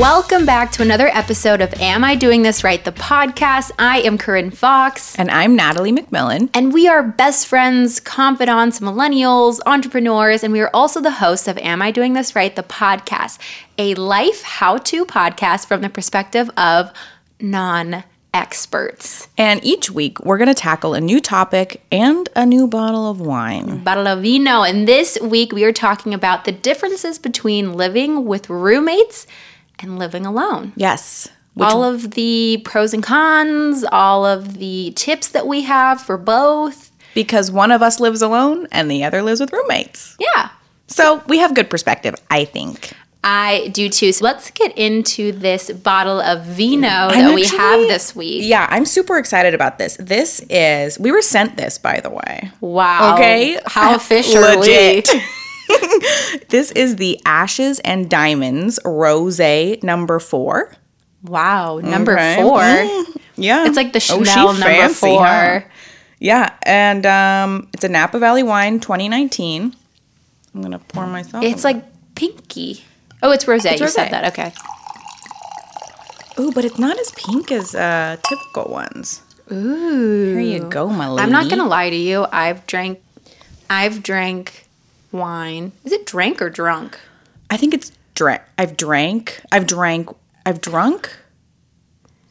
Welcome back to another episode of Am I Doing This Right? The podcast. I am Corinne Fox. And I'm Natalie McMillan. And we are best friends, confidants, millennials, entrepreneurs, and we are also the hosts of Am I Doing This Right? The podcast, a life how to podcast from the perspective of non experts. And each week, we're going to tackle a new topic and a new bottle of wine. Bottle of vino. And this week, we are talking about the differences between living with roommates and living alone. Yes. all of the pros and cons, all of the tips that we have for both. Because one of us lives alone and the other lives with roommates. Yeah. So we have good perspective, I think. I do too. So let's get into this bottle of vino that I'm we actually- have this week. Yeah, I'm super excited about this. This is, we were sent this, by the way. Wow. Okay. How official. Legit. this is the Ashes and Diamonds Rose number four. Wow. Number Okay. four. Mm, yeah. It's like the Oh, Chanel number fancy, four. huh? Yeah, and um, it's a Napa Valley wine 2019. I'm going to pour myself. It's like pinky. Oh, it's rose. You rosé. said that. Okay. Ooh, but it's not as pink as uh, typical ones. Ooh. Here you go, my lady. I'm not gonna lie to you. I've drank, I've drank wine. Is it drank or drunk? I think it's drank. I've drank. I've drank. I've drunk.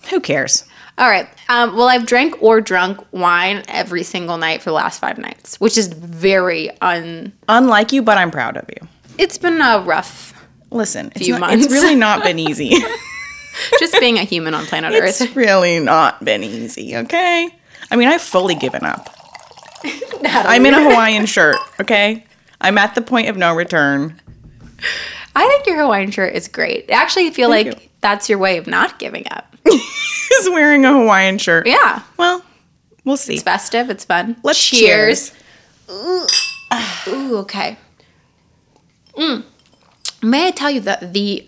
Who cares? All right. Um, well, I've drank or drunk wine every single night for the last five nights, which is very un. Unlike you, but I'm proud of you. It's been a rough. Listen, it's, Few not, it's really not been easy. Just being a human on planet Earth. it's really not been easy, okay? I mean, I've fully given up. I'm in a Hawaiian shirt, okay? I'm at the point of no return. I think your Hawaiian shirt is great. I actually feel Thank like you. that's your way of not giving up. He's wearing a Hawaiian shirt. Yeah. Well, we'll see. It's festive. It's fun. Let's cheers. Ooh, okay. Mm. May I tell you that the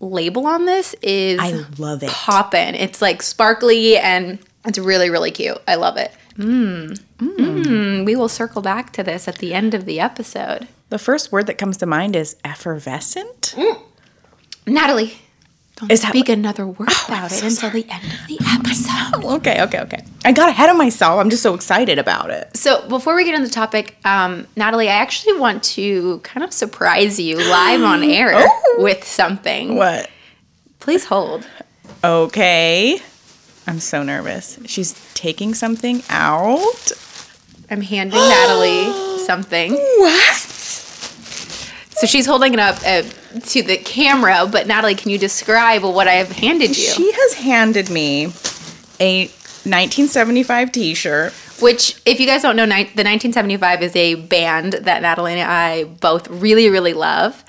label on this is I love it. poppin'. It's like sparkly and it's really, really cute. I love it. Mmm. Mmm. We will circle back to this at the end of the episode. The first word that comes to mind is effervescent. Mm. Natalie, don't Is that speak another word oh, about it so until the end of the episode. Okay, okay, okay. I got ahead of myself. I'm just so excited about it. So before we get into the topic, um, Natalie, I actually want to kind of surprise you live on air Oh. with something. What? Please hold. Okay. I'm so nervous. She's taking something out. I'm handing Natalie something. What? So she's holding it up uh, to the camera, but Natalie, can you describe what I have handed you? She has handed me a 1975 t-shirt. Which, if you guys don't know, ni- the 1975 is a band that Natalie and I both really, really love.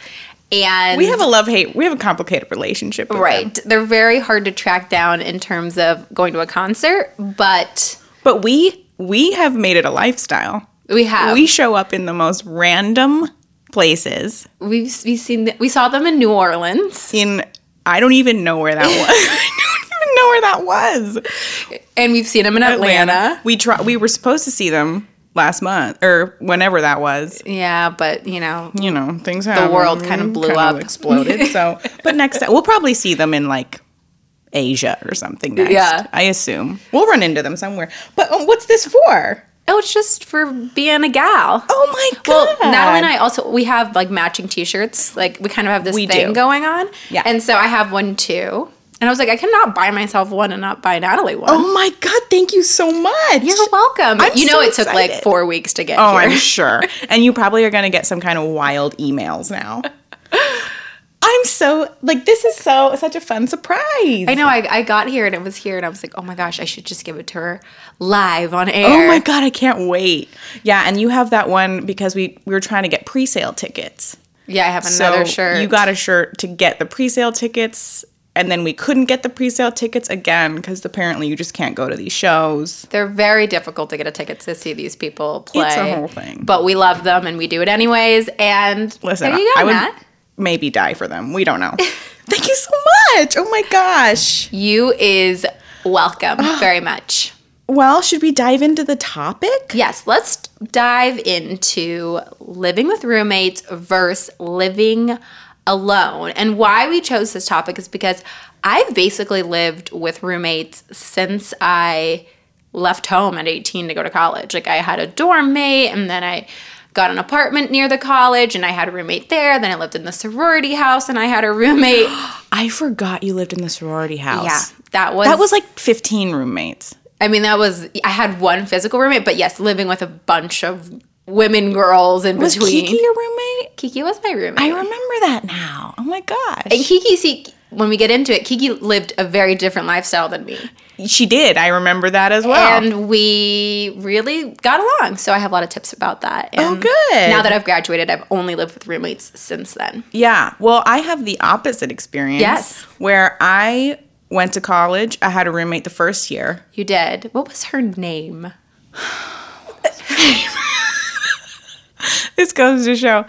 And We have a love-hate. We have a complicated relationship with them. right, they're very hard to track down in terms of going to a concert, but But we we have made it a lifestyle. we have We show up in the most random places. we've, we've seen we saw them in New Orleans, In I don't even know where that was. I don't even know where that was. and we've seen them in Atlanta. We try. We were supposed to see them last month or whenever that was. Yeah, but you know, You know, things happen. The world kind of blew kind up. exploded. So, but next time we'll probably see them in like Asia or something. Next, Yeah. I assume we'll run into them somewhere. But um, what's this for? oh, it's just for being a gal. Oh my god! Well! Natalie and I also we have like matching T-shirts. Like we kind of have this We thing do. going on. Yeah. And so I have one too. And I was like, I cannot buy myself one and not buy Natalie one. Oh my god! Thank you so much. You're welcome. I'm you know, so it took like four weeks to get Oh, here. I'm sure. And you probably are going to get some kind of wild emails now. I'm so like this is so such a fun surprise. I know. I, I got here and it was here, and I was like, oh my gosh, I should just give it to her live on air. Oh my god, I can't wait. Yeah, and you have that one because we we were trying to get pre-sale tickets. Yeah, I have So another shirt. you got a shirt to get the pre-sale tickets and then we couldn't get the pre-sale tickets again because apparently you just can't go to these shows. They're very difficult to get a ticket to see these people play. It's a whole thing. But we love them and we do it anyways. And Listen, there you go, I would Matt. maybe die for them. We don't know. Thank you so much. Oh my gosh. You is welcome very much. Well, should we dive into the topic? Yes, let's dive into living with roommates versus living alone. And why we chose this topic is because I've basically lived with roommates since I left home at 18 to go to college. Like I had a dorm mate and then I got an apartment near the college and I had a roommate there. Then I lived in the sorority house and I had a roommate. I forgot you lived in the sorority house. yeah, that was That was like 15 roommates. I mean that was I had one physical roommate, but yes, living with a bunch of women girls in Was between. Kiki your roommate? Kiki was my roommate. I remember that now. Oh my gosh. and Kiki, see, when we get into it, Kiki lived a very different lifestyle than me. She did. I remember that as well. and we really got along. So I have a lot of tips about that. Oh, And good. Now that I've graduated, I've only lived with roommates since then. yeah. Well, I have the opposite experience. Yes. Where I went to college. I had a roommate the first year. You did. What was her name? This goes to show.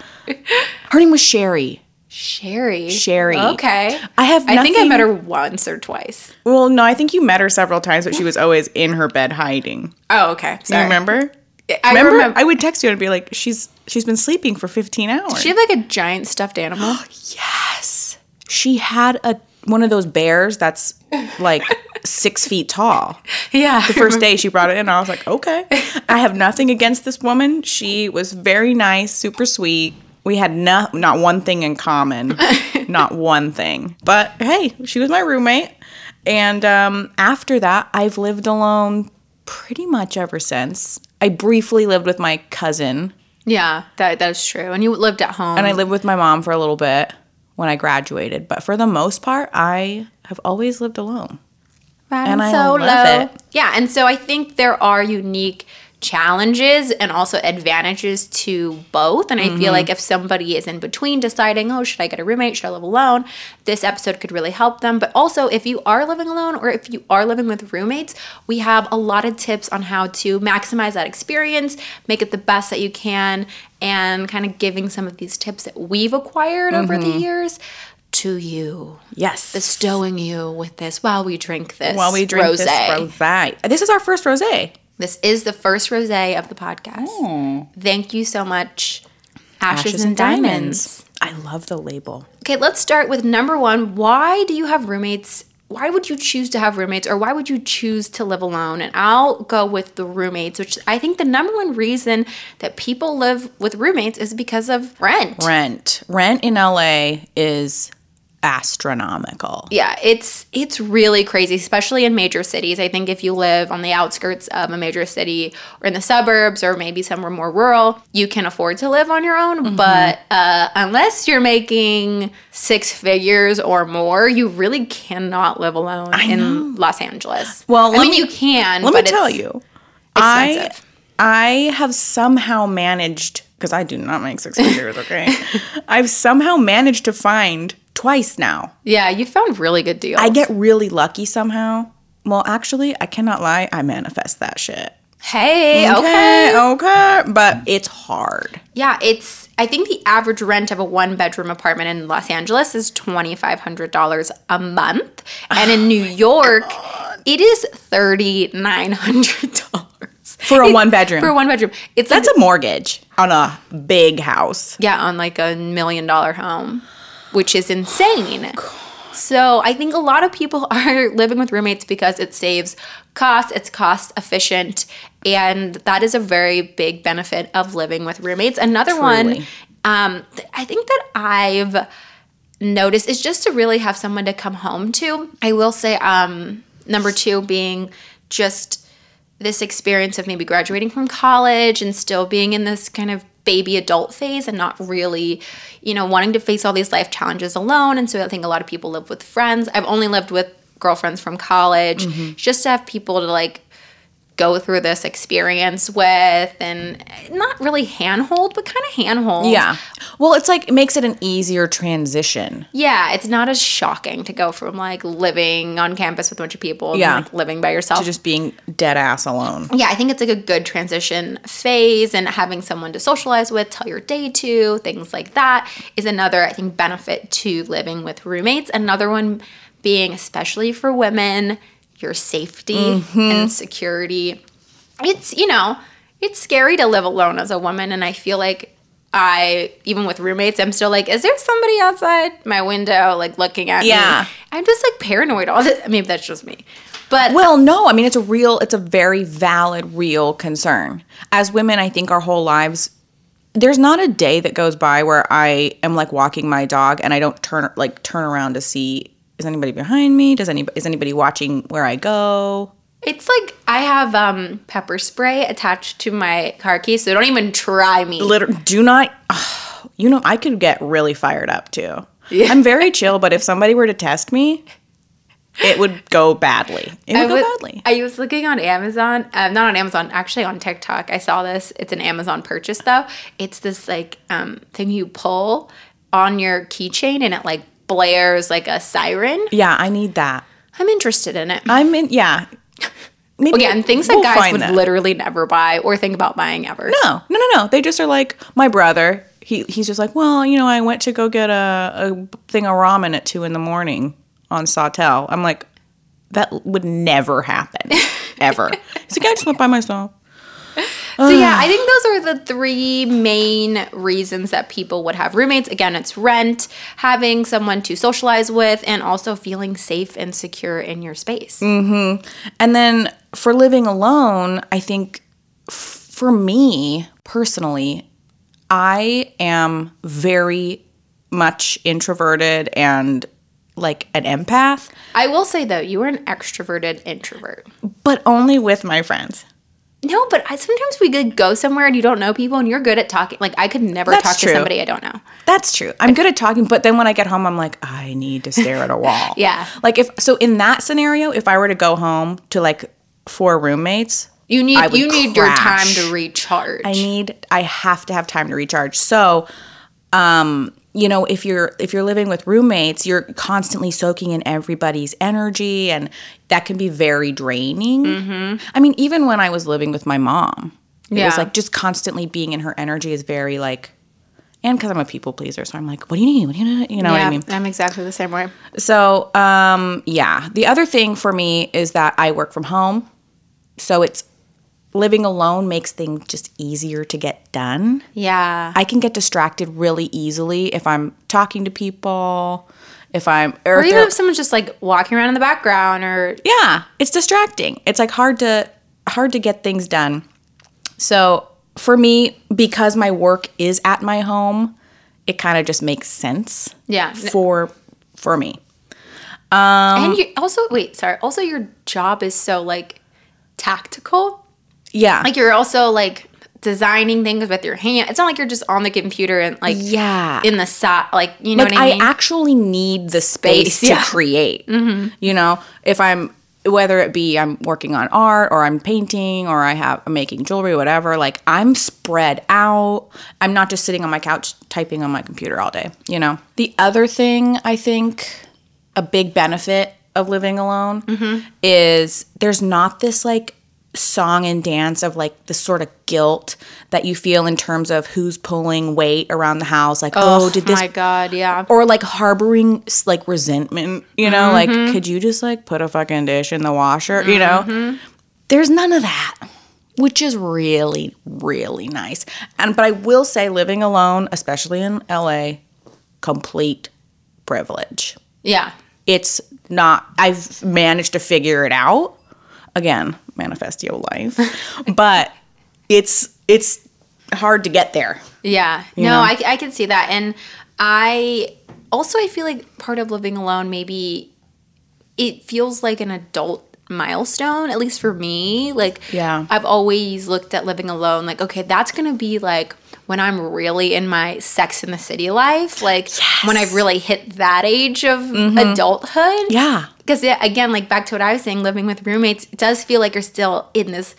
Her name was Sherry. Sherry. Sherry. Okay. I have I think I met her once or twice. Well, no, I think you met her several times, but she was always in her bed hiding. Oh, okay. Do Sorry. you remember? I remember, remember. I would text you and be like, "She's she's been sleeping for 15 hours." she had like a giant stuffed animal. yes. She had a one of those bears that's like six feet tall. yeah. The first day she brought it in, I was like, okay. I have nothing against this woman. She was very nice, super sweet. We had no, not one thing in common, not one thing. But hey, she was my roommate. And um, after that, I've lived alone pretty much ever since. I briefly lived with my cousin, Yeah, that that is true. And you lived at home. and I lived with my mom for a little bit when I graduated. But for the most part, I have always lived alone. And I solo. love it. Yeah, and so I think there are unique challenges and also advantages to both. And I Mm-hmm. feel like if somebody is in between deciding, oh, should I get a roommate? Should I live alone? This episode could really help them. But also, if you are living alone or if you are living with roommates, we have a lot of tips on how to maximize that experience, make it the best that you can, and kind of giving some of these tips that we've acquired over Mm-hmm. the years to you Yes. bestowing you with this while we drink this while we drink rosé. this rosé. This is our first rosé. This is the first rosé of the podcast. Oh. Thank you so much, Ashes, and, Diamonds. I love the label. Okay, let's start with number one. Why do you have roommates? Why would you choose to have roommates, or why would you choose to live alone? And I'll go with the roommates, which I think the number one reason that people live with roommates is because of rent. Rent. Rent in LA is astronomical. Yeah, it's it's really crazy, especially in major cities. I think if you live on the outskirts of a major city or in the suburbs or maybe somewhere more rural, you can afford to live on your own. Mm-hmm. But uh, unless you're making six figures or more, you really cannot live alone in Los Angeles. Well, I mean, me- you can. Let me tell you, I expensive. I have somehow managed because I do not make six figures. Okay, I've somehow managed to find twice now. Yeah, you found really good deals. I get really lucky somehow. Well, actually, I cannot lie. I manifest that shit. Hey, okay. Okay, okay, but it's hard. Yeah, it's. I think the average rent of a one bedroom apartment in Los Angeles is twenty five hundred dollars a month, and in oh New York, it is thirty nine hundred dollars For a one bedroom. for a one bedroom. It's That's like, a mortgage on a big house. yeah on like a million dollar home, which is insane. So I think a lot of people are living with roommates because it saves costs, it's cost efficient, and that is a very big benefit of living with roommates. Another one, um, th- I think that I've noticed is just to really have someone to come home to. I will say, um, number two being just this experience of maybe graduating from college and still being in this kind of baby adult phase and not really, you know, wanting to face all these life challenges alone. And so I think a lot of people live with friends. I've only lived with girlfriends from college mm-hmm. just to have people to like go through this experience with and not really handhold, but kind of handhold. Yeah. Well, it's like it makes it an easier transition. Yeah, it's not as shocking to go from like living on campus with a bunch of people Yeah. and like living by yourself. to just being dead ass alone. yeah, I think it's like a good transition phase and having someone to socialize with, tell your day to, things like that is another, I think, benefit to living with roommates. Another one being, especially for women, your safety Mm-hmm. and security. It's, you know, it's scary to live alone as a woman. And I feel like I even with roommates, I'm still like, is there somebody outside my window like looking at Yeah. me? I'm just like paranoid all this. Maybe that's just me. But Well, no, I mean it's a real it's a very valid real concern. As women, I think our whole lives there's not a day that goes by where I am like walking my dog and I don't turn like turn around to see is anybody behind me? Does anybody is anybody watching where I go? it's like I have um, pepper spray attached to my car keys, so don't even try me. Literally, do not. you know, I could get really fired up too. Yeah. I'm very chill, but if somebody were to test me, it would go badly. It would I go was, badly. I was looking on Amazon, um, not on Amazon, actually on TikTok. I saw this. It's an Amazon purchase though. It's this like um, thing you pull on your keychain and it like blares like a siren. yeah, I need that. I'm interested in it. I'm in. Yeah. Maybe Again, things that we'll guys would that. literally never buy or think about buying ever. No, no, no, no. They just are like my brother. He he's just like, well, you know, I went to go get a, a thing of ramen at two in the morning on Sawtelle. I'm like, that would never happen, ever. He's like, I just went by myself. So yeah, I think those are the three main reasons that people would have roommates. Again, it's rent, having someone to socialize with, and also feeling safe and secure in your space. Mm-hmm. And then for living alone, I think for me personally, I am very much introverted and like an empath, I will say though, you are an extroverted introvert. but only with my friends. No, but I, sometimes we could go somewhere and you don't know people, and you're good at talking. Like I could never That's talk true. to somebody I don't know. That's true. I'm good at talking, but then when I get home, I'm like, I need to stare at a wall. Yeah. Like if so, in that scenario, if I were to go home to like four roommates, You need you need your time to recharge. I need I have to have time to recharge. So, um, you know, if you're if you're living with roommates, you're constantly soaking in everybody's energy, and that can be very draining. I mean, even when I was living with my mom, it Yeah. was like just constantly being in her energy is very like. And because I'm a people pleaser, so I'm like, "What do you need? What do you need?" You know yeah, what I mean? I'm exactly the same way. So, um, yeah. The other thing for me is that I work from home. So it's living alone makes things just easier to get done. Yeah. I can get distracted really easily if I'm talking to people, if I'm or, or if even if someone's just like walking around in the background or yeah, it's distracting. It's like hard to hard to get things done. So, for me because my work is at my home, it kind of just makes sense yeah. for for me. and um, you also wait, sorry. Also, your job is so like tactical. Yeah. Like you're also like designing things with your hand. It's not like you're just on the computer and like yeah. in the side. Like you know like what I mean? I, actually need the space, Space, yeah. to create. Mm-hmm. You know, if I'm whether it be I'm working on art or I'm painting or I have I'm making jewelry, whatever. Like I'm spread out. I'm not just sitting on my couch typing on my computer all day. You know. The other thing I think a big benefit of living alone mm-hmm. is there's not this like song and dance of like the sort of guilt that you feel in terms of who's pulling weight around the house like oh, did this Oh my god, yeah. or like harboring like resentment, you know, like mm-hmm. could you just like put a fucking dish in the washer, you know? Mm-hmm. There's none of that, which is really really nice. And but I will say living alone, especially in LA, complete privilege. Yeah. It's not I've managed to figure it out. Again, manifest your life. but it's it's hard to get there. Yeah. No, know? I, I can see that. And I also, I feel like part of living alone, maybe it feels like an adult milestone, at least for me. Like, Yeah. I've always looked at living alone, like, okay, that's to be like when I'm really in my sex in the city life, like when I've really hit that age of mm-hmm. adulthood. Yeah. Because again, like back to what I was saying, living with roommates, it does feel like you're still in this,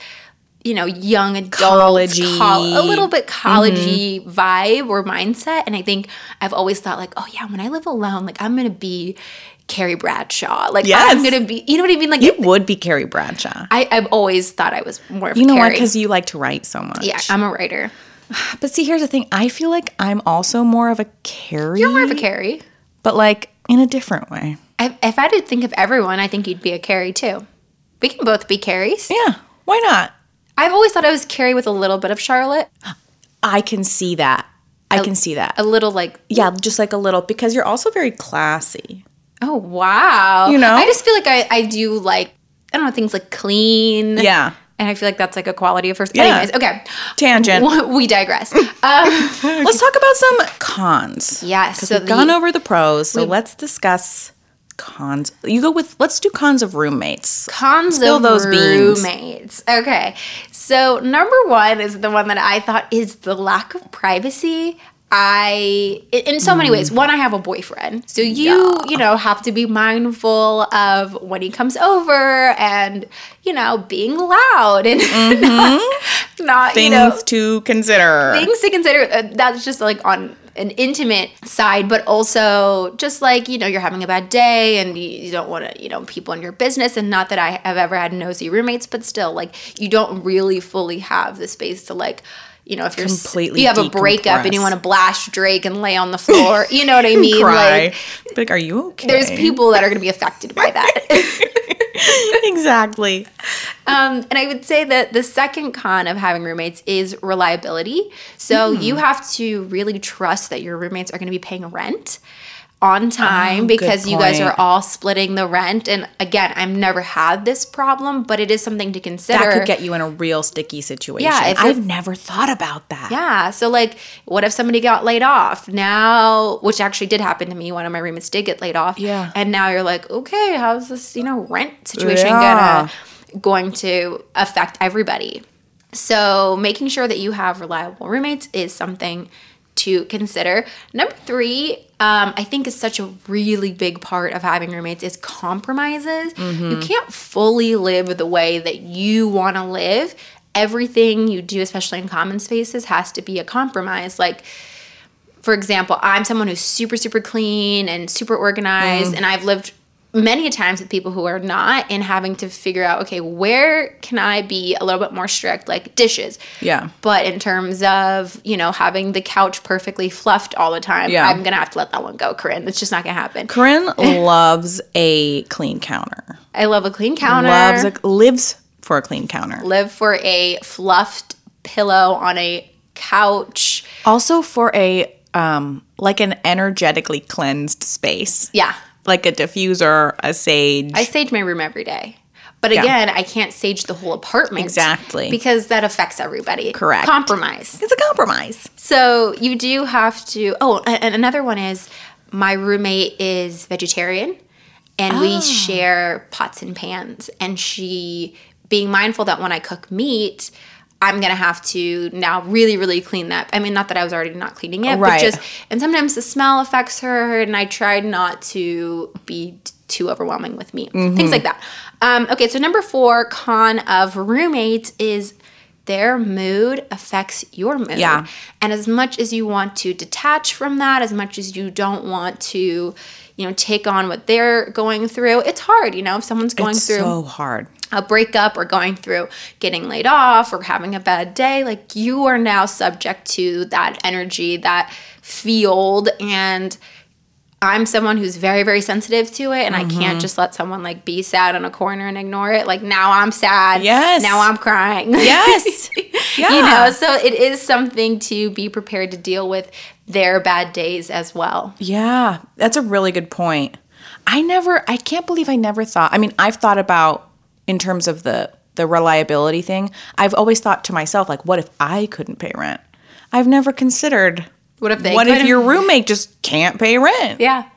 you know, young adult, Collegey. col- a little bit mm-hmm. collegey vibe or mindset. And I think I've always thought like, oh yeah, when I live alone, like I'm gonna be Carrie Bradshaw. Like Yes. I'm gonna be, you know what I mean? Like You would be Carrie Bradshaw. I, I've always thought I was more of a You a know what? Because you like to write so much. yeah, I'm a writer. But see, here's the thing. I feel like I'm also more of a Carrie. You're more of a Carrie. But like in a different way. I, if I did think of everyone, I think you'd be a Carrie too. We can both be Carries. Yeah. Why not? I've always thought I was Carrie with a little bit of Charlotte. I can see that I can see that. a little like yeah, just like a little because you're also very classy. Oh wow You know? i just feel like i, I do like i don't know things like clean Yeah. and i feel like that's like a quality of first Yeah. anyways okay Tangent. we digress um, Let's talk about some cons. Yes, Because so we've gone over the pros, so let's discuss cons. You go with let's do cons of roommates. cons Spill of those beans. roommates okay so number one is the one that i thought is the lack of privacy I in- so many ways. One, I have a boyfriend, so you you know have to be mindful of when he comes over, and you know being loud and not, not Things you know to consider. things to consider. Uh, that's just like on an intimate side, but also just like you know you're having a bad day and you, you don't want to you know people in your business. And not that I have ever had nosy roommates, but still like you don't really fully have the space to like. You know, if you're Completely you have a breakup and you want to blast Drake and lay on the floor, you know what I mean? Cry. Like, Like, are you okay? there's people that are going to be affected by that. exactly. Um, and I would say that the second con of having roommates is reliability. So Hmm. you have to really trust that your roommates are going to be paying rent on time Oh, because you guys are all splitting the rent. And again, I've never had this problem, but it is something to consider. That could get you in a real sticky situation. Yeah, I've never thought about that. yeah. So like, what if somebody got laid off now? Which actually did happen to me. One of my roommates did get laid off. Yeah. And now you're like, okay, how's this you know rent situation Yeah. gonna going to affect everybody? So making sure that you have reliable roommates is something to consider. Number three, um, I think is such a really big part of having roommates is compromises. You can't fully live the way that you want to live. Everything you do, especially in common spaces, has to be a compromise. Like, for example, I'm someone who's super, super clean and super organized, and I've lived many times with people who are not and having to figure out, okay, where can I be a little bit more strict, like dishes. Yeah. But in terms of, you know, having the couch perfectly fluffed all the time, Yeah. I'm gonna have to let that one go, Corinne. It's just not gonna happen. Corinne loves a clean counter. I love a clean counter. Loves a, lives for a clean counter. live for a fluffed pillow on a couch. Also for a um like an energetically cleansed space. Yeah. Like a diffuser, a sage. I sage my room every day. But Yeah. again, I can't sage the whole apartment. Exactly. Because that affects everybody. Correct. Compromise. it's a compromise. So you do have to. Oh, and another one is my roommate is vegetarian, and Oh. we ah. share pots and pans. And she, being mindful that when I cook meat, I'm gonna have to now really, really clean that. I mean, not that I was already not cleaning it, Right. but just and sometimes the smell affects her, and I tried not to be too overwhelming with me, Mm-hmm. things like that. Um, okay, so number four con of roommates is their mood affects your mood. Yeah. And as much as you want to detach from that, as much as you don't want to, you know, take on what they're going through, it's hard, you know, if someone's going through It's through so hard. A breakup or going through getting laid off or having a bad day, like you are now subject to that energy, that field. And I'm someone who's very, very sensitive to it. And I Mm-hmm. can't just let someone like be sad in a corner and ignore it. Like now I'm sad. Yes. Now I'm crying. Yes. You know, so it is something to be prepared to deal with their bad days as well. Yeah, that's a really good point. I never I can't believe I never thought. I mean, I've thought about in terms of the the reliability thing. I've always thought to myself like what if I couldn't pay rent? I've never considered What if they What if couldn't? your roommate just can't pay rent? Yeah.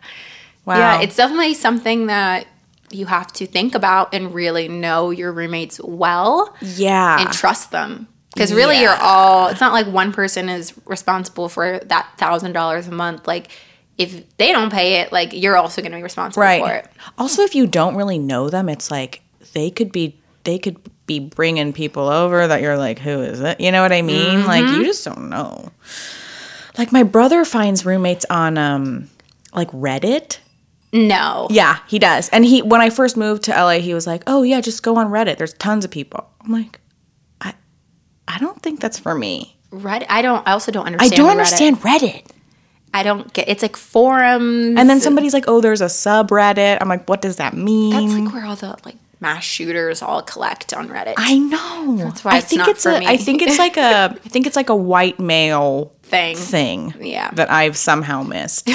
Wow. Yeah, it's definitely something that you have to think about and really know your roommates well yeah. and trust them. Because really, you're all, it's not like one person is responsible for that $1,000 a month. Like, if they don't pay it, like, you're also going to be responsible right. for it. Also, if you don't really know them, it's like they could be they could be bringing people over that you're like, who is it? You know what I mean? Like Mm-hmm. you just don't know. Like my brother finds roommates on um like Reddit. No. Yeah, he does. And he when I first moved to LA, he was like, "Oh yeah, just go on Reddit. There's tons of people." I'm like, "I I don't think that's for me. Reddit, I don't, I also don't understand I don't Reddit. understand Reddit." I don't get, it's like forums. And then somebody's like, "Oh, there's a subreddit." I'm like, "What does that mean?" That's like where all the, like, mass shooters all collect on Reddit. I know. That's why I it's think not it's for a, me. I think it's like a I think it's like a white male thing. thing Yeah. that I've somehow missed.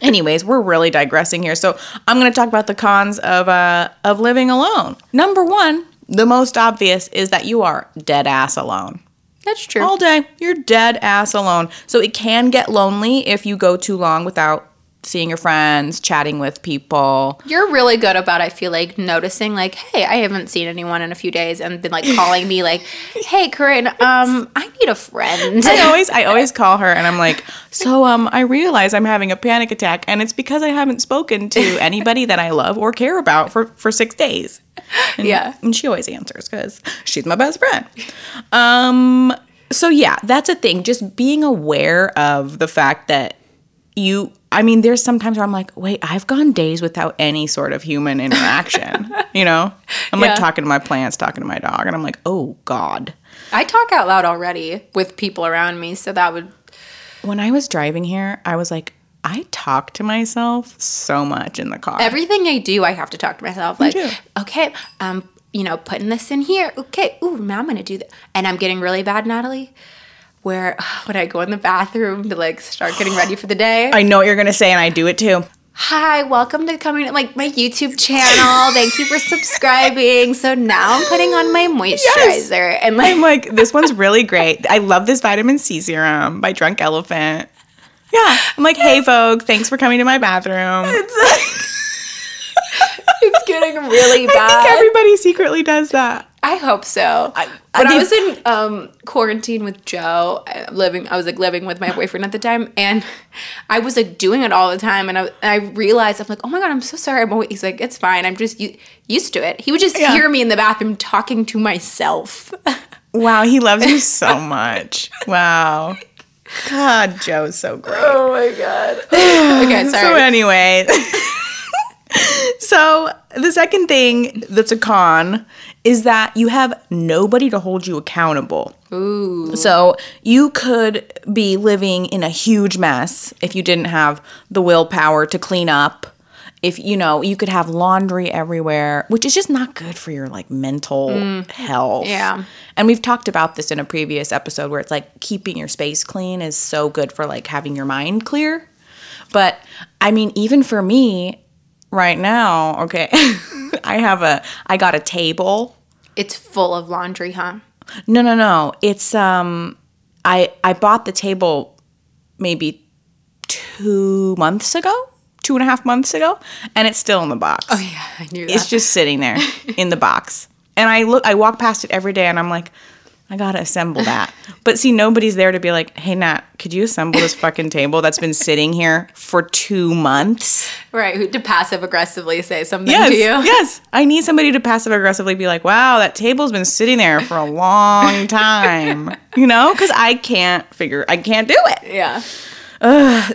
Anyways, we're really digressing here. So I'm going to talk about the cons of uh, of living alone. Number one, the most obvious is that you are dead ass alone That's true. all day. You're dead ass alone. So it can get lonely if you go too long without seeing your friends, chatting with people. You're really good about, I feel like, noticing, like, hey, I haven't seen anyone in a few days and been like calling me, like, hey, Corinne, um, I need a friend. I always I always call her and I'm like, "So um I realize I'm having a panic attack and it's because I haven't spoken to anybody that I love or care about for for 6 days." And, Yeah. And she always answers cuz she's my best friend. Um so yeah, that's a thing just being aware of the fact that you I mean there's sometimes where I'm like, "Wait, I've gone days without any sort of human interaction." you know? I'm Yeah. like talking to my plants, talking to my dog and I'm like, "Oh god." I talk out loud already with people around me, so that would, when I was driving here, I was like, I talk to myself so much in the car. everything I do, I have to talk to myself, like, too. okay, um, you know, putting this in here. Okay, ooh, now I'm gonna do that. And I'm getting really bad, Natalie, where when I go in the bathroom to like start getting ready for the day. I know what you're gonna say, and I do it too. Hi, welcome to coming to like my YouTube channel. Thank you for subscribing. So now I'm putting on my moisturizer and like I'm like, this one's really great. I love this vitamin C serum by Drunk Elephant. Yeah. I'm like, hey, Vogue, thanks for coming to my bathroom. it's like, it's getting really I think bad. everybody secretly does that. I hope so. I when I, think- was in um, quarantine with Joe, uh, living, I was like living with my boyfriend at the time, and I was like doing it all the time. And I, I realized I'm like, oh my god, I'm so sorry. I'm always, he's like, it's fine. I'm just u- used to it. He would just Yeah. hear me in the bathroom talking to myself. Wow, he loves you so much. Wow. God, Joe's so great. oh my god. okay, sorry. So anyway, so the second thing that's a con is that you have nobody to hold you accountable. Ooh. So you could be living in a huge mess if you didn't have the willpower to clean up. If you know, you could have laundry everywhere, which is just not good for your like mental mm. health. Yeah. And we've talked about this in a previous episode where it's like keeping your space clean is so good for like having your mind clear. But I mean, even for me right now, okay, I have a, I got a table. It's full of laundry, huh? No, no, no. It's, um, I, I bought the table maybe two months ago, two and a half months ago, and it's still in the box. Oh yeah, I knew that. It's just sitting there in the box. And I look, I walk past it every day and I'm like, I gotta assemble that. But see, nobody's there to be like, hey, Nat, could you assemble this fucking table that's been sitting here for two months? right. Who to passive aggressively say something Yes. to you? Yes. I need somebody to passive aggressively be like, wow, that table's been sitting there for a long time. you know? Because I can't figure, I can't do it. Yeah.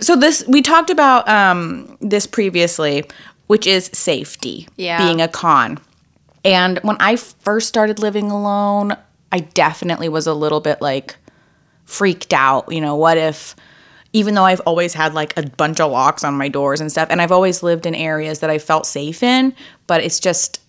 So this we talked about um, this previously, which is safety Yeah. being a con. And when I first started living alone, I definitely was a little bit like freaked out. You know, what if even though I've always had like a bunch of locks on my doors and stuff, and I've always lived in areas that I felt safe in, but it's just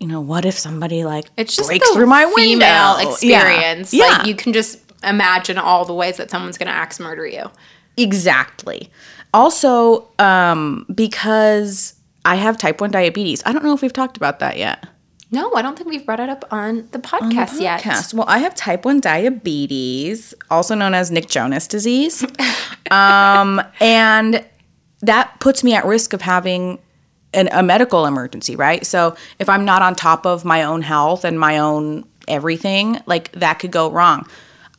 you know, what if somebody like It's just breaks through my female window? experience. Yeah. Like you can just imagine all the ways that someone's gonna axe murder you. Exactly. Also, um, because I have type 1 diabetes. I don't know if we've talked about that yet. No, I don't think we've brought it up on the podcast, yet. Podcast. Well, I have type 1 diabetes, also known as Nick Jonas disease. um, and that puts me at risk of having an, a medical emergency, right? So if I'm not on top of my own health and my own everything, like that could go wrong.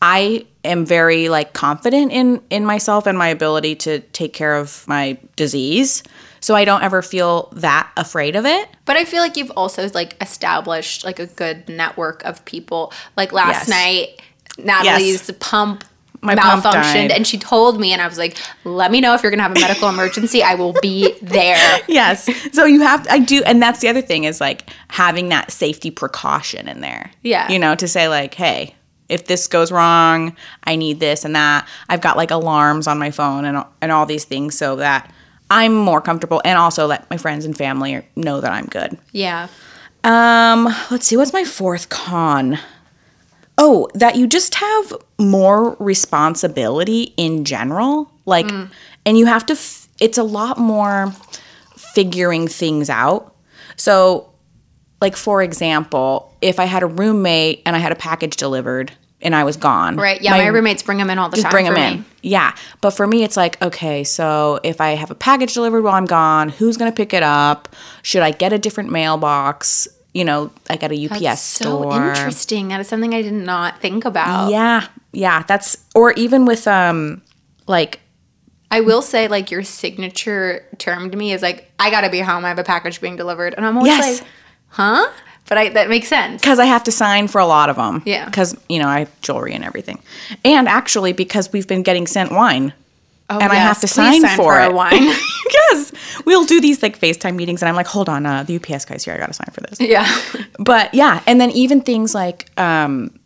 I am very like confident in in myself and my ability to take care of my disease. So I don't ever feel that afraid of it. But I feel like you've also like established like a good network of people. Like last Yes. night, Natalie's pump My pump malfunctioned and she told me and I was like, let me know if you're gonna have a medical emergency. I will be there. yes. So you have to, I do, and that's the other thing is like having that safety precaution in there. Yeah. You know, to say like, hey, if this goes wrong, I need this and that. I've got like alarms on my phone and and all these things so that I'm more comfortable and also let my friends and family know that I'm good. Yeah. Um, let's see, what's my fourth con? oh, that you just have more responsibility in general. Like, and you have to, f- it's a lot more figuring things out. So, like, for example, if I had a roommate and I had a package delivered and I was gone. Right. Yeah, my, roommates bring them in all the just time. bring for them me. in. Yeah. But for me, it's like, okay, so if I have a package delivered while I'm gone, who's going to pick it up? Should I get a different mailbox? You know, I got a UPS That's so store. interesting. That is something I did not think about. Yeah. Yeah. That's, or even with, um, like, I will say, like, your signature term to me is like, I gotta be home. I have a package being delivered. And I'm always Yes. like, huh? But I, that makes sense. because I have to sign for a lot of them. Yeah. Because, you know, I have jewelry and everything. And actually, because we've been getting sent wine. Oh, and I have to yes. sign, Please for, our it. wine. yes. We'll do these like FaceTime meetings, and I'm like, hold on, uh, the UPS guy's here. I got to sign for this. yeah. but yeah, and then even things like, um,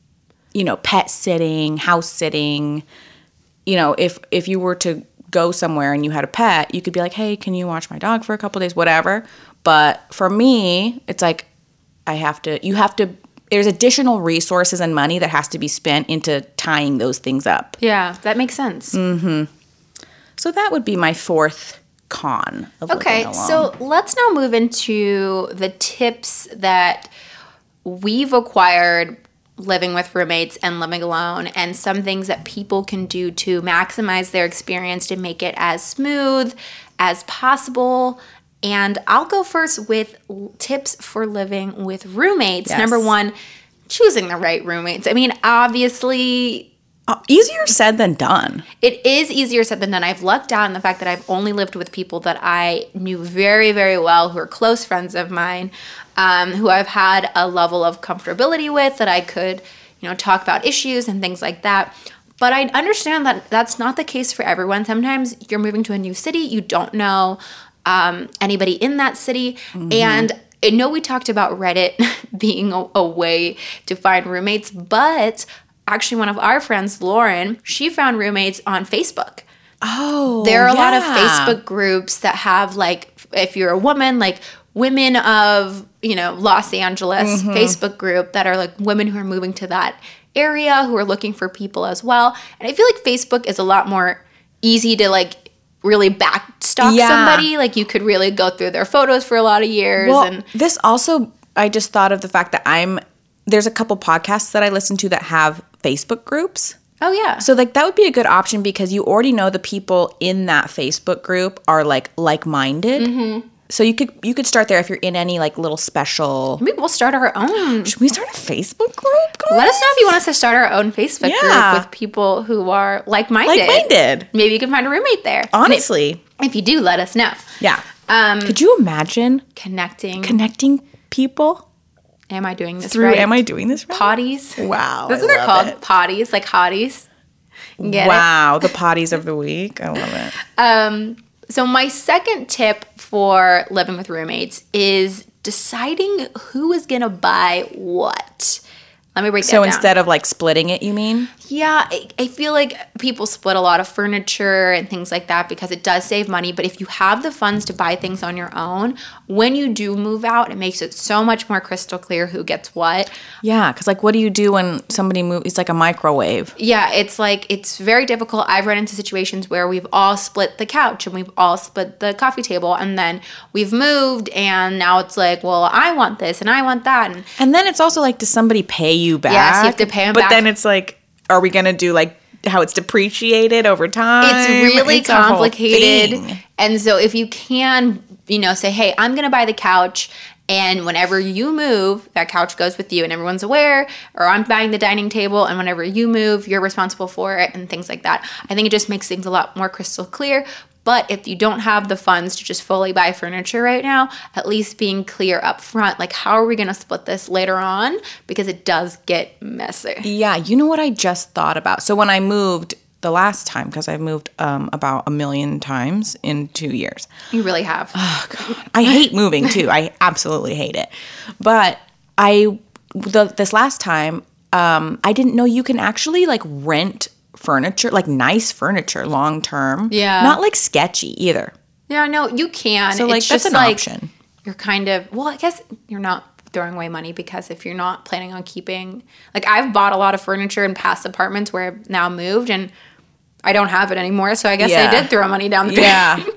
you know, pet sitting, house sitting. You know, if if you were to go somewhere and you had a pet, you could be like, hey, can you watch my dog for a couple days, whatever. But for me, it's like I have to. You have to. There's additional resources and money that has to be spent into tying those things up. Yeah, that makes sense. Mm-hmm. So that would be my fourth con of Okay, so let's now move into the tips that we've acquired living with roommates and living alone, and some things that people can do to maximize their experience to make it as smooth as possible. And I'll go first with tips for living with roommates. Yes. Number one, choosing the right roommates. I mean, obviously, Uh, easier said than done. it is easier said than done. I've lucked out in the fact that I've only lived with people that I knew very, very well, who are close friends of mine, um, who I've had a level of comfortability with that I could, you know, talk about issues and things like that. But I understand that that's not the case for everyone. Sometimes you're moving to a new city, you don't know um, anybody in that city, and I know we talked about Reddit being a, a way to find roommates, but actually, one of our friends, Lauren, she found roommates on Facebook. Oh, There are a lot of Facebook groups that have, like, if you're a woman, like women of, you know, Los Angeles Facebook group that are like women who are moving to that area who are looking for people as well. And I feel like Facebook is a lot more easy to, like, really backstock Yeah. somebody. Like, you could really go through their photos for a lot of years. Well, and this also, I just thought of the fact that I'm. There's a couple podcasts that I listen to that have Facebook groups. oh, yeah. So like that would be a good option because you already know the people in that Facebook group are like like-minded. Mm-hmm. So you could you could start there if you're in any like little special. Maybe we'll start our own. Should we start a Facebook group? Guys? Let us know if you want us to start our own Facebook Yeah. group with people who are like-minded. Like-minded. Maybe you can find a roommate there. Honestly, If you do, let us know. yeah. Um, Could you imagine connecting. connecting people am I doing this through? right? Am I doing this right? potties? Wow, That's I what they're called. it. Potties, like hotties. Get it? wow, the potties of the week. I love it. Um, so my second tip for living with roommates is deciding who is gonna buy what. Let me break that So instead of like splitting it, you mean? Yeah, I, I feel like people split a lot of furniture and things like that because it does save money. But if you have the funds to buy things on your own, when you do move out, it makes it so much more crystal clear who gets what. Yeah, because like, what do you do when somebody moves? It's like a microwave. Yeah, it's like it's very difficult. I've run into situations where we've all split the couch and we've all split the coffee table, and then we've moved, and now it's like, well, I want this and I want that, and And then it's also like, does somebody pay you back? Yes, you have to pay 'em but back. But then it's like, are we gonna do like how it's depreciated over time? it's really It's complicated. And so if you can, you know, say, hey, I'm going to buy the couch. And whenever you move, that couch goes with you and everyone's aware. Or I'm buying the dining table and whenever you move, you're responsible for it and things like that. I think it just makes things a lot more crystal clear. But if you don't have the funds to just fully buy furniture right now, at least being clear up front, like how are we going to split this later on? Because it does get messy. Yeah, you know what I just thought about? So when I moved the last time, because I've moved um, about a million times in two years. You really have. Oh, God. I hate moving too. I absolutely hate it. But I the this last time, um, I didn't know you can actually like rent furniture, like nice furniture, long term. Yeah. not like sketchy either. Yeah, no, you can. So like It's that's just an like option. You're kind of well, I guess you're not throwing away money because if you're not planning on keeping like I've bought a lot of furniture in past apartments where I've now moved and I don't have it anymore. So I guess Yeah. I did throw money down the drain.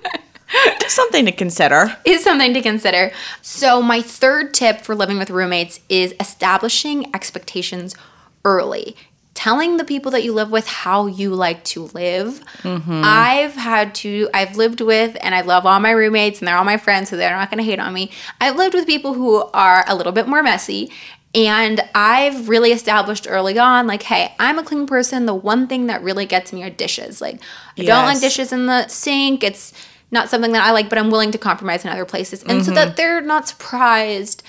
Yeah. Just something to consider. is something to consider. So, my third tip for living with roommates is establishing expectations early. Telling the people that you live with how you like to live. I've had to, I've lived with, and I love all my roommates, and they're all my friends, so they're not gonna hate on me. I've lived with people who are a little bit more messy. And I've really established early on, like, hey, I'm a clean person. The one thing that really gets me are dishes. Like, I don't like dishes in the sink. It's not something that I like, but I'm willing to compromise in other places. And so Mm-hmm. that they're not surprised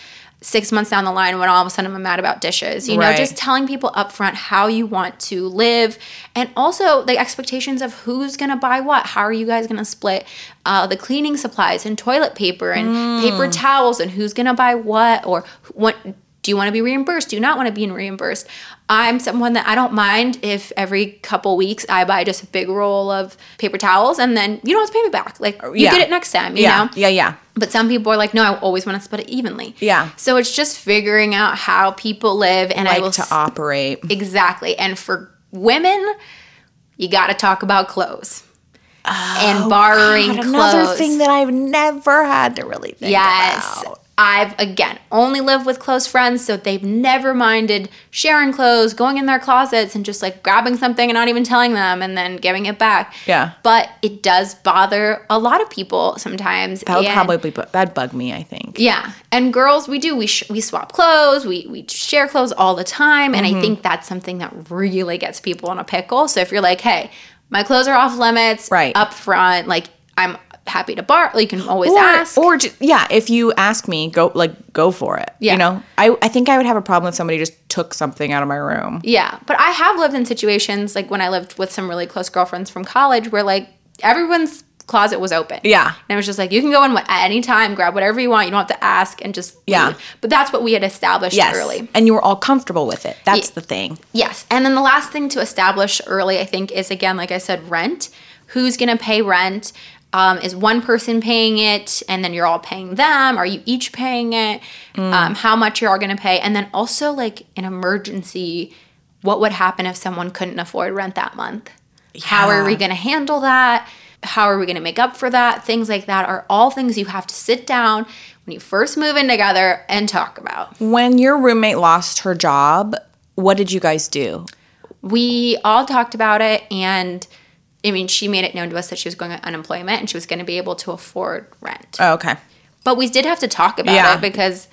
six months down the line when all of a sudden I'm mad about dishes. You know, Right. just telling people upfront how you want to live and also the expectations of who's gonna buy what. How are you guys gonna split uh, the cleaning supplies and toilet paper and Mm. paper towels and who's gonna buy what or what do you want to be reimbursed? Do you not want to be reimbursed? I'm someone that I don't mind if every couple weeks I buy just a big roll of paper towels and then you don't have to pay me back. Like you yeah. get it next time, you yeah. know? Yeah. Yeah. But some people are like, no, I always want to split it evenly. Yeah. So it's just figuring out how people live and I will Like to operate. exactly. And for women, you got to talk about clothes. and oh, borrowing Oh, God, clothes. another thing that I've never had to really think Yes. about. I've again only lived with close friends, so they've never minded sharing clothes, going in their closets and just like grabbing something and not even telling them and then giving it back. Yeah. But it does bother a lot of people sometimes. That would probably that'd bug me. I think. yeah, and girls, we do we sh- we swap clothes, we we share clothes all the time, and I mm-hmm. think that's something that really gets people in a pickle. So if you're like, hey, my clothes are off limits, Right. up front, like I'm happy to borrow. You can always Or, ask. or ju- yeah, if you ask me, go like go for it. Yeah. You know, I I think I would have a problem if somebody just took something out of my room. Yeah, but I have lived in situations like when I lived with some really close girlfriends from college where like everyone's closet was open. Yeah. And it was just like you can go in at any time, grab whatever you want. You don't have to ask and just Yeah. leave. But that's what we had established Yes. early. And you were all comfortable with it. That's the thing. Yes. And then the last thing to establish early, I think, is again, like I said, rent. Who's going to pay rent? Um, is one person paying it and then you're all paying them? Are you each paying it? Um, how much you're all going to pay? And then also, like, an emergency, what would happen if someone couldn't afford rent that month? How are we going to handle that? How are we going to make up for that? Things like that are all things you have to sit down when you first move in together and talk about. When your roommate lost her job, what did you guys do? we all talked about it and I mean, she made it known to us that she was going on unemployment and she was going to be able to afford rent. Oh, okay. But we did have to talk about Yeah. it because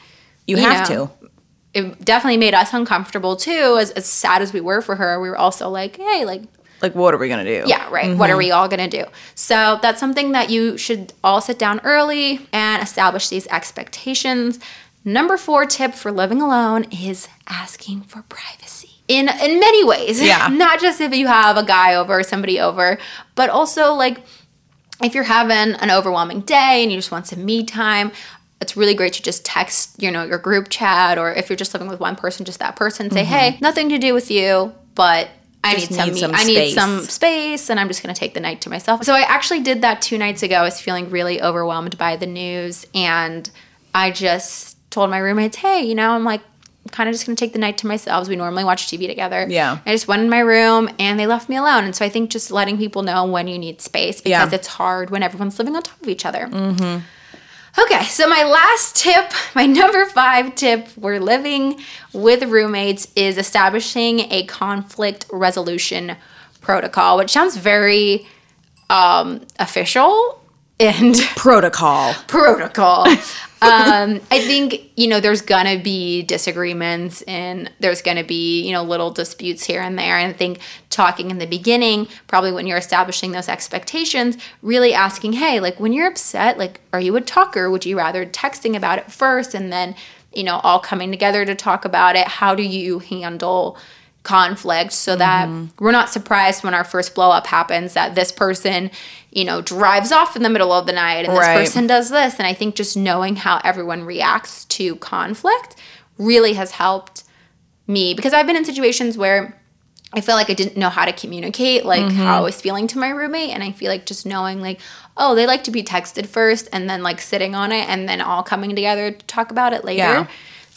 You, You have know. to. it definitely made us uncomfortable too. As, as sad as we were for her, we were also like, hey, like, Like, what are we gonna do? yeah, right. What are mm-hmm. we all going to do? So that's something that you should all sit down early and establish these expectations. Number four tip for living alone is asking for privacy. In, in many ways. Yeah. Not just if you have a guy over or somebody over, but also like if you're having an overwhelming day and you just want some me time, it's really great to just text, you know, your group chat, or if you're just living with one person, just that person. Say, hey, mm-hmm. nothing to do with you, but I need some, need me- some I need space." some space, and I'm just gonna take the night to myself. So I actually did that two nights ago. I was feeling really overwhelmed by the news, and I just told my roommates, hey, you know, I'm like. Kind of just gonna take the night to myself. We normally watch TV together. Yeah. I just went in my room and they left me alone. And so I think just letting people know when you need space because Yeah. it's hard when everyone's living on top of each other. Okay, so my last tip, my number five tip for living with roommates is establishing a conflict resolution protocol, which sounds very um, official and Protocol. protocol. um, I think you know there's gonna be disagreements and there's gonna be you know little disputes here and there. And I think talking in the beginning, probably when you're establishing those expectations, really asking, hey, like when you're upset, like are you a talker? Would you rather texting about it first and then you know all coming together to talk about it? How do you handle? Conflict so that we're not surprised when our first blow up happens that this person, you know, drives off in the middle of the night and this person does this. And I think just knowing how everyone reacts to conflict really has helped me because I've been in situations where I feel like I didn't know how to communicate like Mm-hmm. how I was feeling to my roommate and I feel like just knowing like oh they like to be texted first and then like sitting on it and then all coming together to talk about it later. Yeah.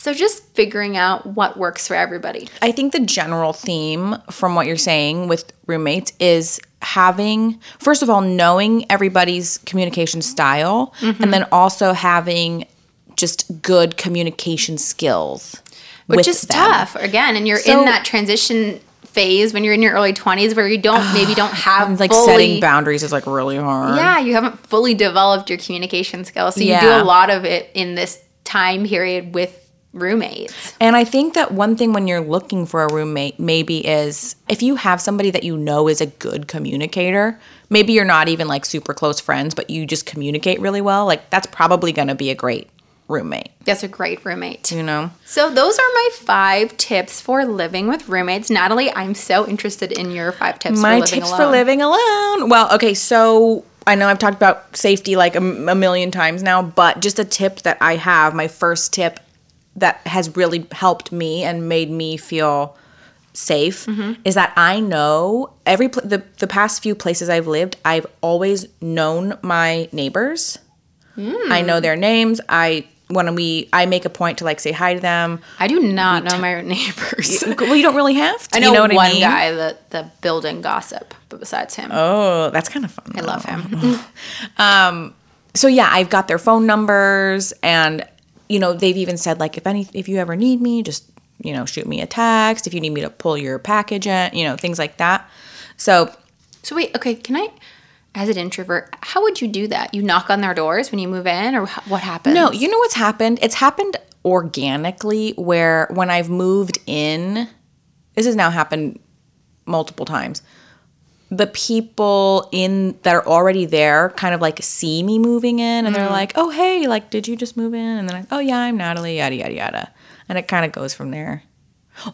So just figuring out what works for everybody. I think the general theme from what you're saying with roommates is having, first of all, knowing everybody's communication style, Mm-hmm. and then also having just good communication skills. which is them. tough again and you're So- in that transition phase when you're in your early 20s where you don't maybe don't have Like fully, setting boundaries is like really hard. yeah you haven't fully developed your communication skills so you do a lot of it in this time period with roommates And I think that one thing when you're looking for a roommate maybe is if you have somebody that you know is a good communicator, maybe you're not even like super close friends, but you just communicate really well, like that's probably going to be a great roommate, that's a great roommate. You know? so those are my five tips for living with roommates. Natalie i'm so interested in your five tips My for living tips alone. for living alone. Well, okay, so I know I've talked about safety like a million times now, but just a tip that I have, my first tip that has really helped me and made me feel safe Mm-hmm. is that I know every pl- the the past few places I've lived, I've always known my neighbors. I know their names. I when we I make a point to like say hi to them. i do not know my neighbors Well, you don't really have to. i know, you know one I mean? guy that the building gossip but besides him Oh, that's kind of fun. i love him so yeah, I've got their phone numbers and you know, they've even said like if any if you ever need me, just, you know, shoot me a text if you need me to pull your package in, you know, things like that. So, So wait, okay, can I as an introvert, how would you do that? You knock on their doors when you move in or what happens? no, you know what's happened? It's happened organically where when I've moved in, this has now happened multiple times. The people in that are already there kind of like see me moving in and they're like, "Oh, hey, like did you just move in?" And then like, "Oh, yeah, I'm Natalie, yada yada yada." And it kind of goes from there.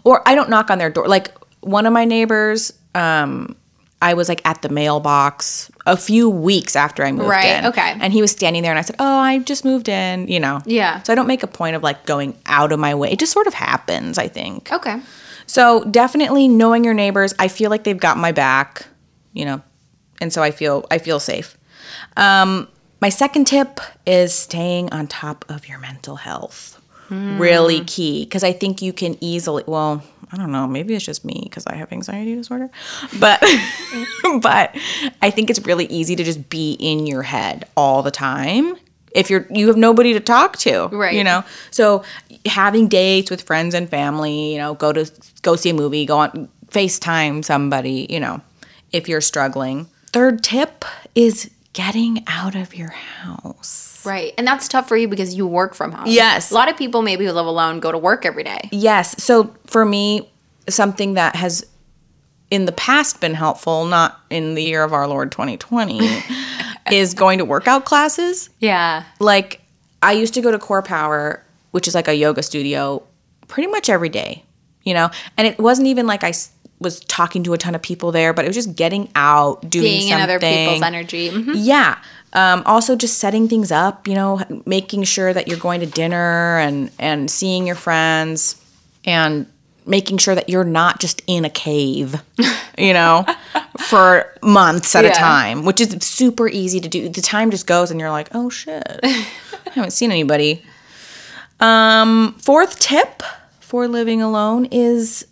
Or I don't knock on their door. Like one of my neighbors um I was like at the mailbox a few weeks after I moved Right, in. okay. And he was standing there and I said, Oh, I just moved in, you know. Yeah. So I don't make a point of like going out of my way. It just sort of happens, I think. Okay. So definitely knowing your neighbors, I feel like they've got my back, you know, and so I feel I feel safe. Um, my second tip is staying on top of your mental health. Really key because I think you can easily. Well, I don't know. Maybe it's just me because I have anxiety disorder, but but I think it's really easy to just be in your head all the time if you're you have nobody to talk to Right. you know so having dates with friends and family you know go to go see a movie go on facetime somebody you know if you're struggling third tip is getting out of your house Right. And that's tough for you because you work from home. Yes. A lot of people maybe who live alone go to work every day. yes so for me something that has in the past been helpful not in the year of our lord 2020 is going to workout classes Yeah. like I used to go to Core Power, which is like a yoga studio, pretty much every day, you know. And it wasn't even like I was talking to a ton of people there, but it was just getting out, doing Being in other people's energy. Mhm. Yeah. Um, also, just setting things up, you know, making sure that you're going to dinner and and seeing your friends, and making sure that you're not just in a cave, you know, for months at Yeah. a time, which is super easy to do. The time just goes, and you're like, oh shit, I haven't seen anybody. Um, fourth tip for living alone is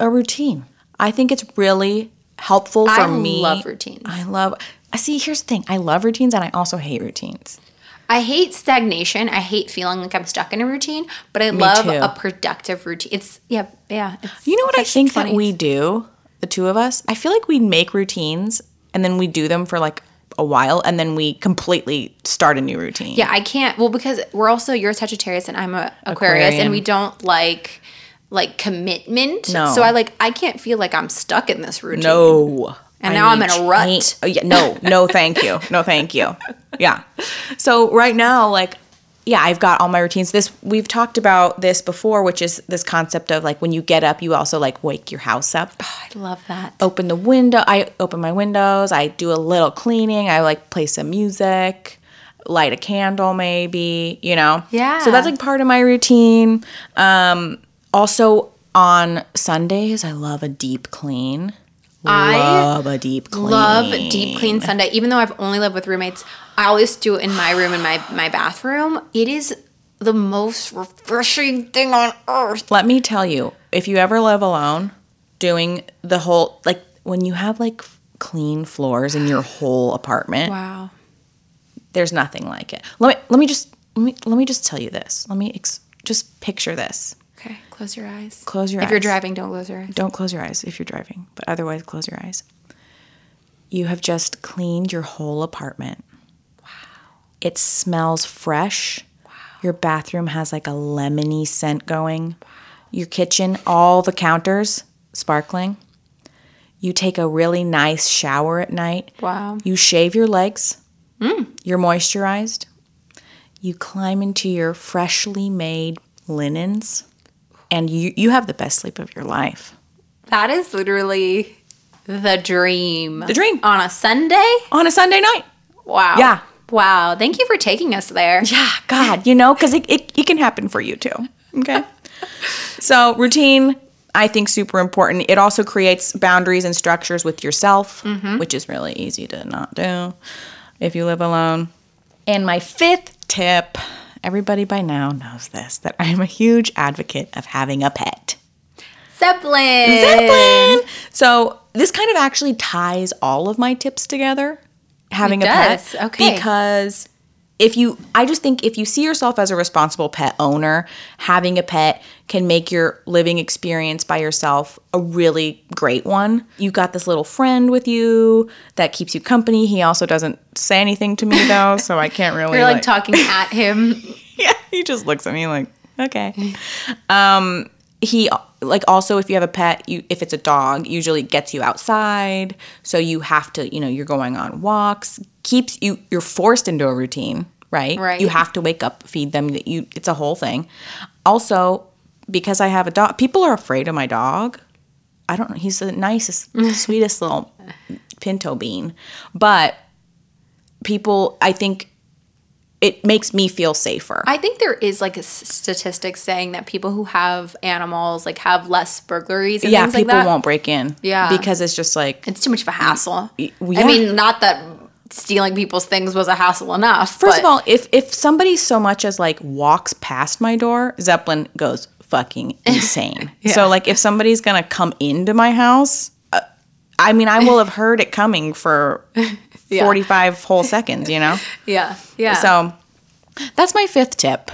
a routine. I think it's really helpful for I me. I love routines. I love. I see. Here's the thing. I love routines, and I also hate routines. I hate stagnation. I hate feeling like I'm stuck in a routine, but I love too. a productive routine. It's yeah, yeah. It's, You know what I think funny. that we do, the two of us? I feel like we make routines and then we do them for like a while and then we completely start a new routine. Yeah, I can't. Well, because we're also you're a Sagittarius and I'm a Aquarius, Aquarian. and we don't like like commitment. No. So I like I can't feel like I'm stuck in this routine. No. And I now I'm in a rut. Oh, yeah, no, no, thank you. No, thank you. Yeah. So right now, like, yeah, I've got all my routines. This we've talked about this before, which is this concept of like when you get up, you also like wake your house up. I love that. open the window. I open my windows. I do a little cleaning. I like play some music, light a candle, maybe, you know? Yeah. So that's like part of my routine. Um, also, on Sundays, I love a deep clean. I love a deep clean. Love deep clean Sunday. Even though I've only lived with roommates, I always do it in my room in my my bathroom. It is the most refreshing thing on earth. Let me tell you, if you ever live alone, doing the whole like when you have like clean floors in your whole apartment, Wow. there's nothing like it. Let me let me just let me let me just tell you this. Let me ex- just picture this. Close your eyes. Close your eyes. if you're driving, don't close your eyes. Don't close your eyes if you're driving, but otherwise close your eyes. You have just cleaned your whole apartment. Wow. It smells fresh. Wow. Your bathroom has like a lemony scent going. Wow. Your kitchen, all the counters sparkling. You take a really nice shower at night. Wow. You shave your legs. Mm. You're moisturized. You climb into your freshly made linens and you you have the best sleep of your life. That is literally the dream. The dream. On a Sunday? on a Sunday night. Wow. Yeah. Wow. Thank you for taking us there. Yeah, God, you know, because it, it, it can happen for you too. Okay. so, routine, I think, super important. It also creates boundaries and structures with yourself, mm-hmm. which is really easy to not do if you live alone. And my fifth tip everybody by now knows this that I'm a huge advocate of having a pet. Zeppelin. Zeppelin. So this kind of actually ties all of my tips together. Having It a does, pet, okay. Because if you, I just think if you see yourself as a responsible pet owner, having a pet can make your living experience by yourself a really great one. You got this little friend with you that keeps you company. He also doesn't say anything to me though, so I can't really. You're like talking at him. yeah, he just looks at me like, okay. Um, he like also if you have a pet, you if it's a dog, usually gets you outside, so you have to, you know, you're going on walks, keeps you you're forced into a routine, right? Right. You have to wake up, feed them, you it's a whole thing. Also, because I have a dog, people are afraid of my dog. I don't know, he's the nicest, sweetest little pinto bean, but people I think it makes me feel safer. I think there is like a statistic saying that people who have animals like have less burglaries and yeah, things like people that. won't break in. Yeah. because it's just like It's too much of a hassle. well, I mean, not that stealing people's things was a hassle enough. first of all, if if somebody so much as like walks past my door, Zeppelin goes fucking insane. So like if somebody's gonna come into my house, uh, I mean, I will have heard it coming for Yeah. forty five whole seconds. You know. yeah, yeah. So that's my fifth tip.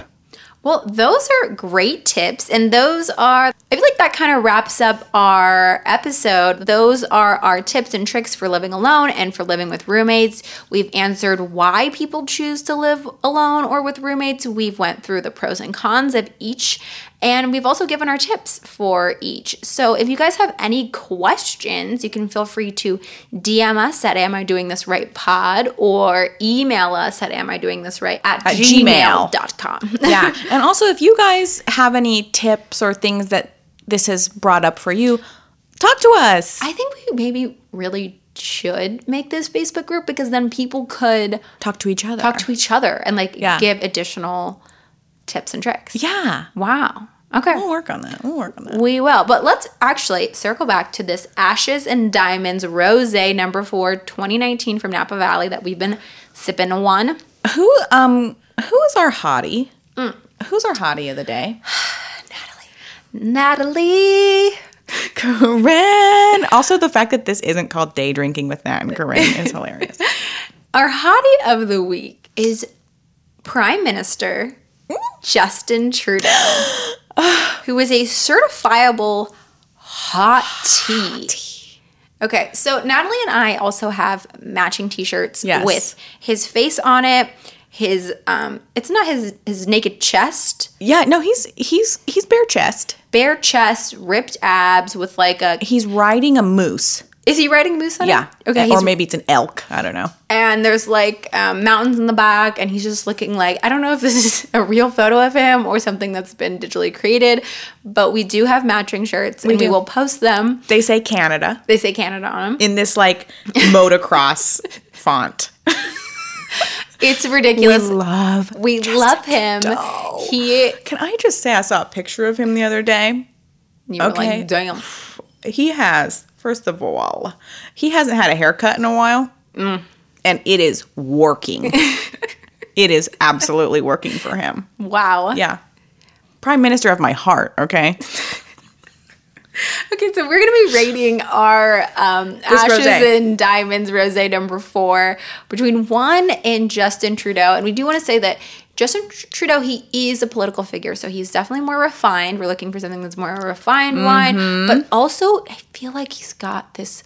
Well, those are great tips. And those are, I feel like that kind of wraps up our episode. Those are our tips and tricks for living alone and for living with roommates. We've answered why people choose to live alone or with roommates. We've went through the pros and cons of each. And we've also given our tips for each. So if you guys have any questions, you can feel free to DM us at Am I Doing This Right Pod or email us at Am I Doing This Right at, At Gmail. gmail.com. Yeah, and also if you guys have any tips or things that this has brought up for you, talk to us. I think we maybe really should make this Facebook group because then people could talk to each other. talk to each other and like Yeah. give additional tips and tricks. Yeah. Wow. Okay. We'll work on that. We'll work on that. We will. But let's actually circle back to this Ashes and Diamonds Rose number four 2019 from Napa Valley that we've been sipping on. One who um who is our hottie? Who's our hottie of the day? Natalie. Corinne. Also, the fact that this isn't called day drinking with Nat and Corinne is hilarious. Our hottie of the week is Prime Minister Justin Trudeau, who is a certifiable hot tea. Okay, so Natalie and I also have matching T-shirts Yes. with his face on it. His um, it's not his his naked chest, Yeah, no, he's he's he's bare chest. Bare chest, ripped abs with like a. He's riding a moose. Is he riding moose on Yeah. it? Okay, Or maybe it's an elk. I don't know. and there's like um, mountains in the back and he's just looking like i don't know if this is a real photo of him or something that's been digitally created but we do have matching shirts and we will post them They say Canada they say canada on them in this like motocross font. it's ridiculous we, love. we love him Trudeau. he Can I just say I saw a picture of him the other day? you were Okay. like damn he has first of all he hasn't had a haircut in a while Mm. and it is working it is absolutely working for him. Wow. Yeah. Prime Minister of my heart, okay? Okay, so we're gonna be rating our um, Ashes and Diamonds Rosé number four between one and Justin Trudeau, and we do want to say that Justin Trudeau he is a political figure, so he's definitely more refined. We're looking for something that's more refined wine, but also I feel like he's got this.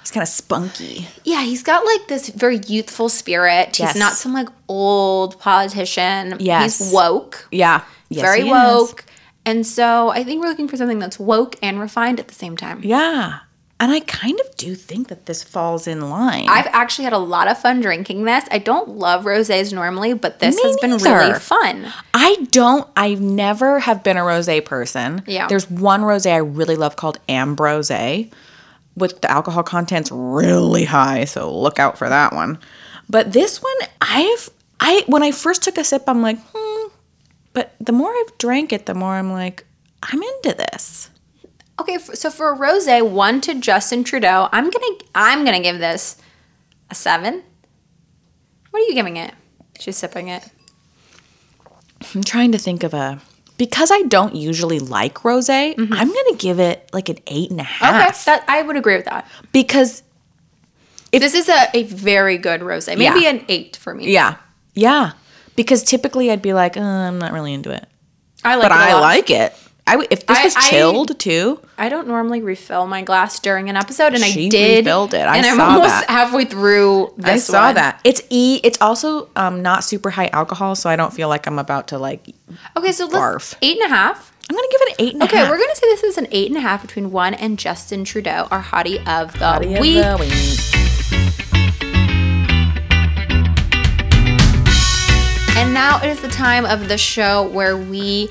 He's kind of spunky. Yeah, he's got like this very youthful spirit. Yes. He's not some like old politician. Yes. he's woke, Yeah. Yes, very he is. And so I think we're looking for something that's woke and refined at the same time. Yeah. And I kind of do think that this falls in line. I've actually had a lot of fun drinking this. I don't love rosés normally, but this Me has been neither. really fun. I don't. I never have been a rosé person. Yeah. There's one rosé I really love called Ambrose, with the alcohol content's really high, so look out for that one. But this one, I've I when I first took a sip, I'm like, hmm. But the more I've drank it, the more I'm like, I'm into this. Okay, so for a rosé, one to Justin Trudeau, I'm gonna I'm gonna give this a seven. What are you giving it? She's sipping it. I'm trying to think of a because I don't usually like rosé. I'm gonna give it like an eight and Mm-hmm. Okay, that I would agree with that. because if, this is a, a very good rosé. Maybe Yeah. an eight for me. yeah, yeah. Because typically I'd be like, uh, I'm not really into it. I like but it a I lot. like it. I w- if this I- was I- chilled too. I don't normally refill my glass during an episode, and I did. refilled it. I and I'm almost that. halfway through this I saw one. that. It's e. It's also um, not super high alcohol, so I don't feel like I'm about to like. Okay, so let's, Barf. eight and a half. I'm gonna give it an eight and a Okay, half. we're gonna say this is an eight and a half between one and Justin Trudeau, our hottie of the Hottie of the week. And now it is the time of the show where we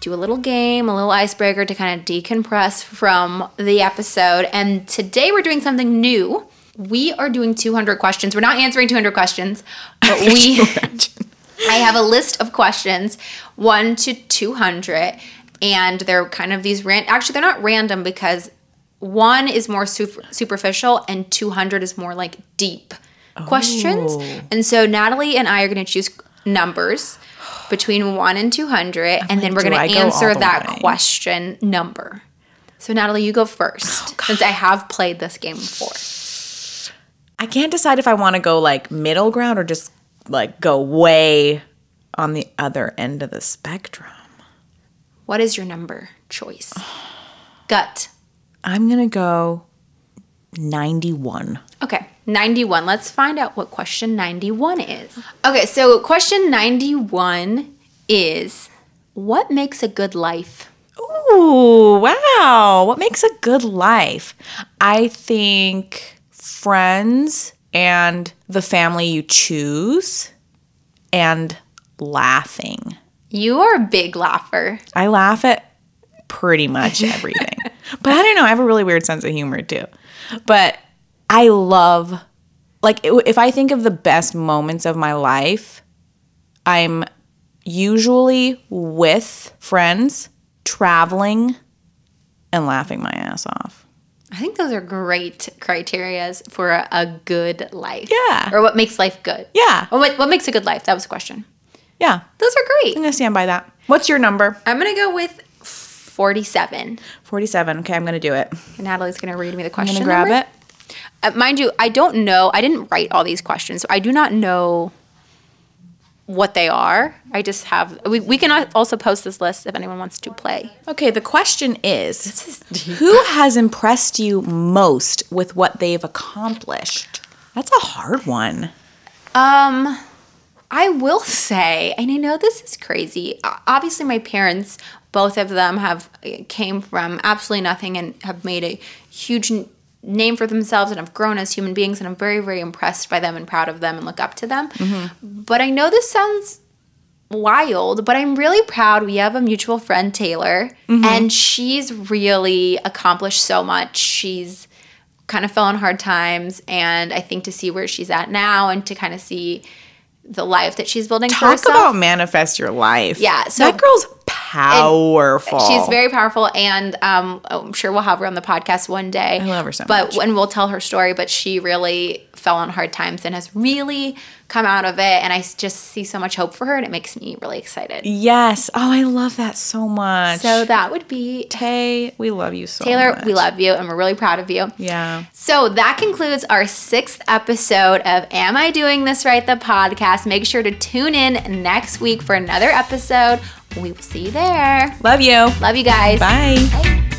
do a little game, a little icebreaker to kind of decompress from the episode. And today we're doing something new. We are doing 200 questions. We're not answering 200 questions, but we. I have a list of questions, one to 200, and they're kind of these ran. Actually, they're not random because one is more super- superficial and 200 is more like deep questions. Oh. And so Natalie and I are going to choose numbers between 1 and 200, and then we're going to answer the that way? question number. So, Natalie, you go first oh, since I have played this game before. I can't decide if I want to go like middle ground or just like go way on the other end of the spectrum. What is your number choice? Gut. I'm gonna go 91. Okay, 91. Let's find out what question 91 is. Okay, so question 91 is What makes a good life? Ooh, wow. What makes a good life? I think friends and the family you choose and laughing. You are a big laugher. I laugh at pretty much everything. but I don't know, I have a really weird sense of humor too. But I love like if I think of the best moments of my life, I'm usually with friends, traveling and laughing my ass off. I think those are great criterias for a, a good life. Yeah. Or what makes life good. Yeah. What, what makes a good life? That was a question. Yeah. Those are great. I'm going to stand by that. What's your number? I'm going to go with 47. 47. Okay, I'm going to do it. And Natalie's going to read me the I'm question. going to grab number. it. Uh, mind you, I don't know. I didn't write all these questions, so I do not know what they are. I just have. We, we can also post this list if anyone wants to play. Okay, the question is Who has impressed you most with what they've accomplished? That's a hard one. Um, I will say, and I know this is crazy. Obviously, my parents, both of them, have came from absolutely nothing and have made a huge name for themselves and have grown as human beings. And I'm very, very impressed by them and proud of them and look up to them. Mm-hmm. But I know this sounds wild, but I'm really proud. We have a mutual friend, Taylor, mm-hmm. and she's really accomplished so much. She's kind of fell on hard times, and I think to see where she's at now and to kind of see the life that she's building for Talk about manifest your life. Yeah, so- that girl's powerful. She's very powerful, and um, I'm sure we'll have her on the podcast one day. I love her so but much. when we'll tell her story, but she really fell on hard times and has really come out of it. And I just see so much hope for her, and it makes me really excited. Yes. Oh, I love that so much. So that would be Tay, we love you so Taylor. much. We love you, and we're really proud of you. Yeah. So that concludes our sixth episode of Am I Doing This Right? The podcast. Make sure to tune in next week for another episode. We will see you there. Love you. Love you guys. Bye. Bye.